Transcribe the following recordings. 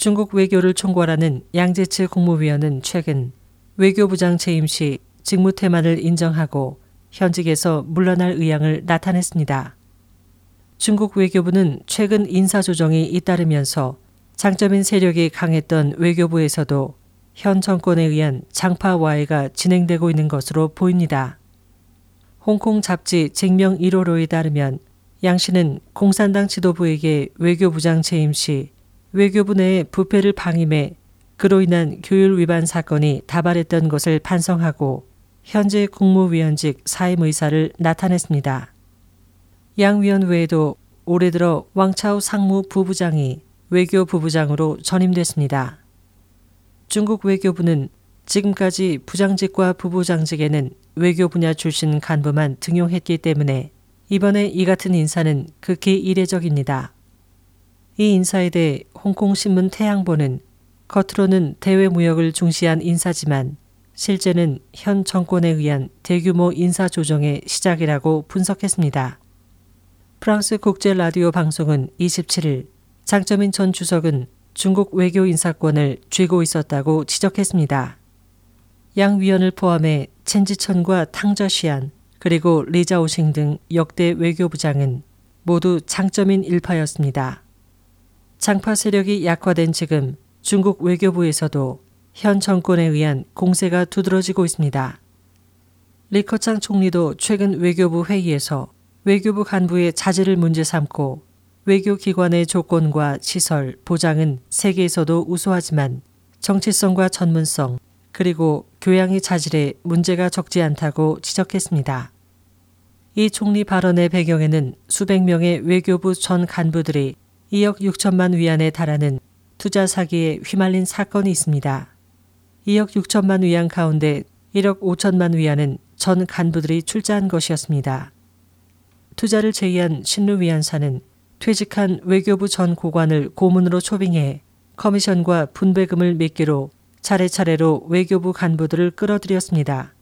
중국 외교를 총괄하는 양재츠 국무위원은 최근 외교부장 재임 시 직무 태만을 인정하고 현직에서 물러날 의향을 나타냈습니다. 중국 외교부는 최근 인사조정이 잇따르면서 장점인 세력이 강했던 외교부에서도 현 정권에 의한 장파 와해가 진행되고 있는 것으로 보입니다. 홍콩 잡지 증명 1호로에 따르면 양 씨는 공산당 지도부에게 외교부장 재임 시 외교부 내의 부패를 방임해 그로 인한 교율 위반 사건이 다발했던 것을 반성하고 현재 국무위원직 사임 의사를 나타냈습니다. 양 위원 외에도 올해 들어 왕차우 상무 부부장이 외교 부부장으로 전임됐습니다. 중국 외교부는 지금까지 부장직과 부부장직에는 외교 분야 출신 간부만 등용했기 때문에 이번에 이 같은 인사는 극히 이례적입니다. 이 인사에 대해 홍콩 신문 태양보는 겉으로는 대외 무역을 중시한 인사지만 실제는 현 정권에 의한 대규모 인사 조정의 시작이라고 분석했습니다. 프랑스 국제 라디오 방송은 27일 장점인 전 주석은 중국 외교 인사권을 쥐고 있었다고 지적했습니다. 양 위원을 포함해 첸지천과 탕저시안 그리고 리자오싱 등 역대 외교부장은 모두 장점인 일파였습니다. 장파 세력이 약화된 지금 중국 외교부에서도 현 정권에 의한 공세가 두드러지고 있습니다. 리커창 총리도 최근 외교부 회의에서 외교부 간부의 자질을 문제 삼고 외교기관의 조건과 시설, 보장은 세계에서도 우수하지만 정체성과 전문성, 그리고 교양의 자질에 문제가 적지 않다고 지적했습니다. 이 총리 발언의 배경에는 수백 명의 외교부 전 간부들이 2억 6천만 위안에 달하는 투자 사기에 휘말린 사건이 있습니다. 2억 6천만 위안 가운데 1억 5천만 위안은 전 간부들이 출자한 것이었습니다. 투자를 제의한 신루 위안사는 퇴직한 외교부 전 고관을 고문으로 초빙해 커미션과 분배금을 미끼로 차례차례로 외교부 간부들을 끌어들였습니다.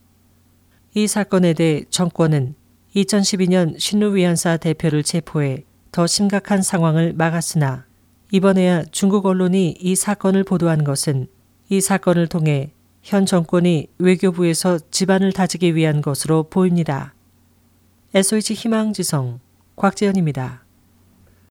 이 사건에 대해 정권은 2012년 신루 위안사 대표를 체포해 더 심각한 상황을 막았으나 이번에야 중국 언론이 이 사건을 보도한 것은 이 사건을 통해 현 정권이 외교부에서 집안을 다지기 위한 것으로 보입니다. SOH 희망지성 곽재현입니다.